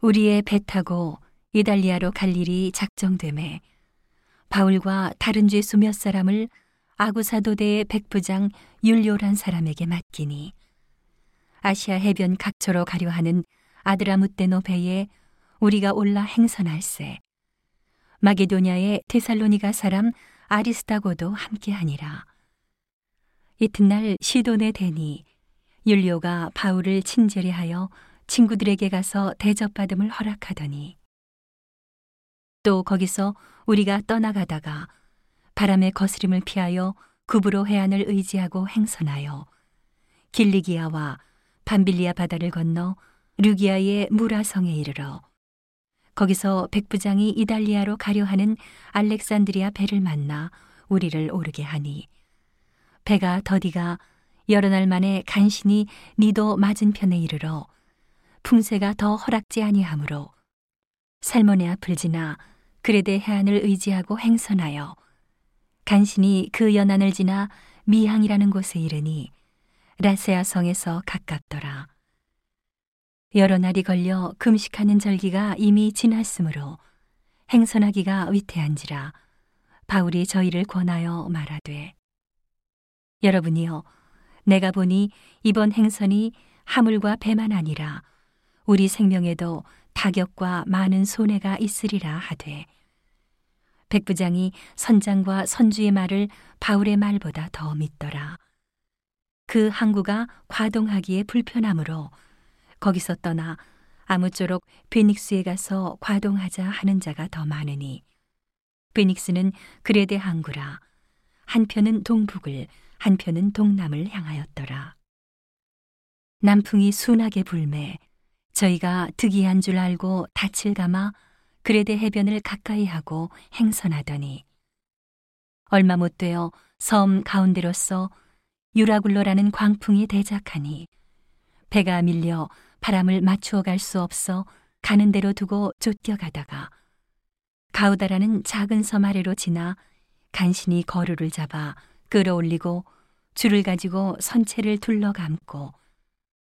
우리의 배 타고 이달리아로 갈 일이 작정됨에 바울과 다른 죄수 몇 사람을 아구사도대의 백부장 율료란 사람에게 맡기니 아시아 해변 각처로 가려 하는 아드라무떼노 배에 우리가 올라 행선할세 마게도냐의 테살로니가 사람 아리스타고도 함께하니라. 이튿날 시돈에 대니 율료가 바울을 친절히 하여 친구들에게 가서 대접받음을 허락하더니 또 거기서 우리가 떠나가다가 바람의 거스림을 피하여 구브로 해안을 의지하고 행선하여 길리기아와 밤빌리아 바다를 건너 류기아의 무라성에 이르러 거기서 백부장이 이달리아로 가려 하는 알렉산드리아 배를 만나 우리를 오르게 하니 배가 더디가 여러 날 만에 간신히 니도 맞은편에 이르러 풍세가 더 허락지 아니하므로 살몬의 앞을 지나 그레데 해안을 의지하고 행선하여 간신히 그 연안을 지나 미항이라는 곳에 이르니 라세아 성에서 가깝더라. 여러 날이 걸려 금식하는 절기가 이미 지났으므로 행선하기가 위태한지라 바울이 저희를 권하여 말하되 여러분이여 내가 보니 이번 행선이 하물과 배만 아니라 우리 생명에도 타격과 많은 손해가 있으리라 하되 백부장이 선장과 선주의 말을 바울의 말보다 더 믿더라. 그 항구가 과동하기에 불편하므로 거기서 떠나 아무쪼록 베닉스에 가서 과동하자 하는 자가 더 많으니 베닉스는 그레데 항구라 한편은 동북을 한편은 동남을 향하였더라. 남풍이 순하게 불매 저희가 득이한 줄 알고 닻을 감아 그레데 해변을 가까이 하고 행선하더니 얼마 못 되어 섬 가운데로서 유라굴로라는 광풍이 대작하니 배가 밀려 바람을 맞추어 갈 수 없어 가는 대로 두고 쫓겨가다가 가우다라는 작은 섬 아래로 지나 간신히 거루를 잡아 끌어올리고 줄을 가지고 선체를 둘러감고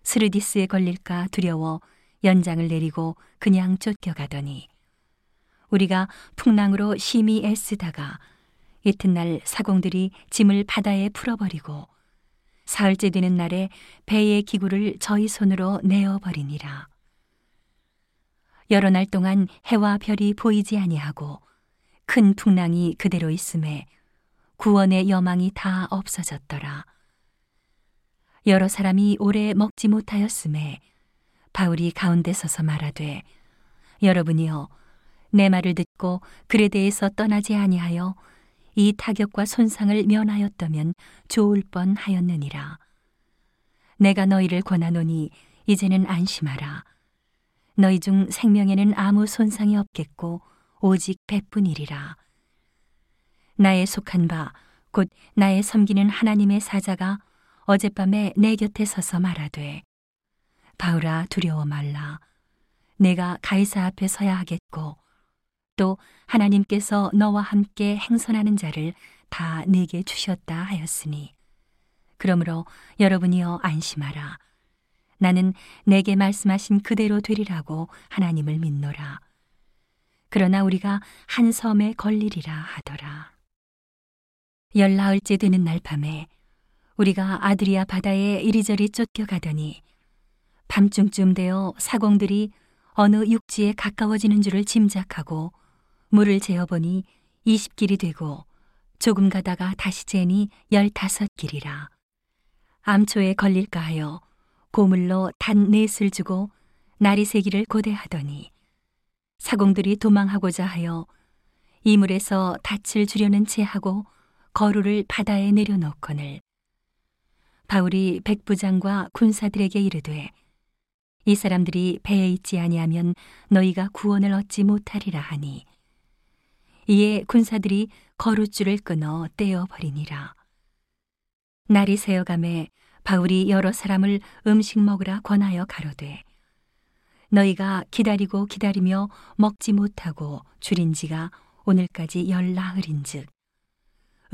스르디스에 걸릴까 두려워 연장을 내리고 그냥 쫓겨가더니 우리가 풍랑으로 심히 애쓰다가 이튿날 사공들이 짐을 바다에 풀어버리고 사흘째 되는 날에 배의 기구를 저희 손으로 내어버리니라. 여러 날 동안 해와 별이 보이지 아니하고 큰 풍랑이 그대로 있음에 구원의 여망이 다 없어졌더라. 여러 사람이 오래 먹지 못하였음에 바울이 가운데 서서 말하되 여러분이여 내 말을 듣고 그에 대해서 떠나지 아니하여 이 타격과 손상을 면하였다면 좋을 뻔 하였느니라. 내가 너희를 권하노니 이제는 안심하라. 너희 중 생명에는 아무 손상이 없겠고 오직 백분이리라. 나의 속한 바 곧 나의 섬기는 하나님의 사자가 어젯밤에 내 곁에 서서 말하되 바울아 두려워 말라. 내가 가이사 앞에 서야 하겠고 또 하나님께서 너와 함께 행선하는 자를 다 내게 주셨다 하였으니. 그러므로 여러분이여 안심하라. 나는 내게 말씀하신 그대로 되리라고 하나님을 믿노라. 그러나 우리가 한 섬에 걸리리라 하더라. 열나흘째 되는 날 밤에 우리가 아드리아 바다에 이리저리 쫓겨가더니 밤중쯤 되어 사공들이 어느 육지에 가까워지는 줄을 짐작하고 물을 재어보니 20길이 되고 조금 가다가 다시 재니 15길이라. 암초에 걸릴까 하여 고물로 단 넷을 주고 날이 새기를 고대하더니 사공들이 도망하고자 하여 이물에서 닻을 주려는 채 하고 거루를 바다에 내려놓거늘 바울이 백부장과 군사들에게 이르되 이 사람들이 배에 있지 아니하면 너희가 구원을 얻지 못하리라 하니. 이에 군사들이 거룻줄을 끊어 떼어 버리니라. 날이 새어감에 바울이 여러 사람을 음식 먹으라 권하여 가로되 너희가 기다리고 기다리며 먹지 못하고 줄인 지가 오늘까지 열 나흘인즉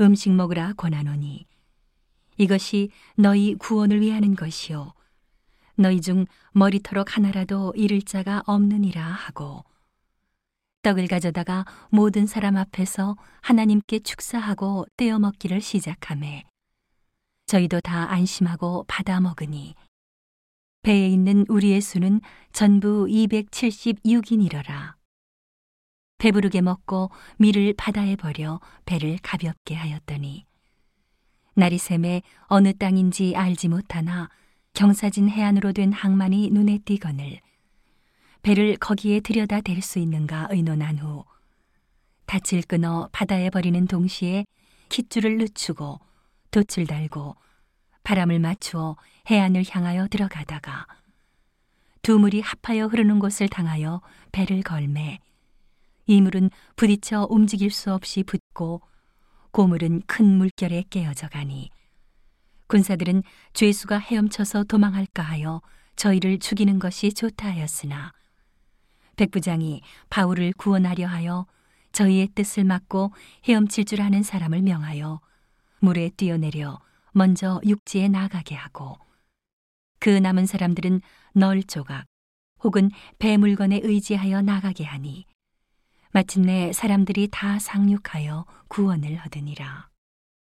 음식 먹으라 권하노니. 이것이 너희 구원을 위하는 것이요 너희 중 머리털옥 하나라도 잃을 자가 없느니라 하고 떡을 가져다가 모든 사람 앞에서 하나님께 축사하고 떼어 먹기를 시작하매 저희도 다 안심하고 받아 먹으니 배에 있는 우리의 수는 전부 276인이러라. 배부르게 먹고 밀을 바다에 버려 배를 가볍게 하였더니 날이 샘에 어느 땅인지 알지 못하나 경사진 해안으로 된 항만이 눈에 띄거늘 배를 거기에 들여다 댈 수 있는가 의논한 후 닻을 끊어 바다에 버리는 동시에 킷줄을 늦추고 돛을 달고 바람을 맞추어 해안을 향하여 들어가다가 두 물이 합하여 흐르는 곳을 당하여 배를 걸매 이물은 부딪혀 움직일 수 없이 붙고 고물은 큰 물결에 깨어져 가니 군사들은 죄수가 헤엄쳐서 도망할까 하여 저희를 죽이는 것이 좋다 하였으나 백부장이 바울을 구원하려 하여 저희의 뜻을 막고 헤엄칠 줄 아는 사람을 명하여 물에 뛰어내려 먼저 육지에 나가게 하고 그 남은 사람들은 널 조각 혹은 배 물건에 의지하여 나가게 하니 마침내 사람들이 다 상륙하여 구원을 얻으니라.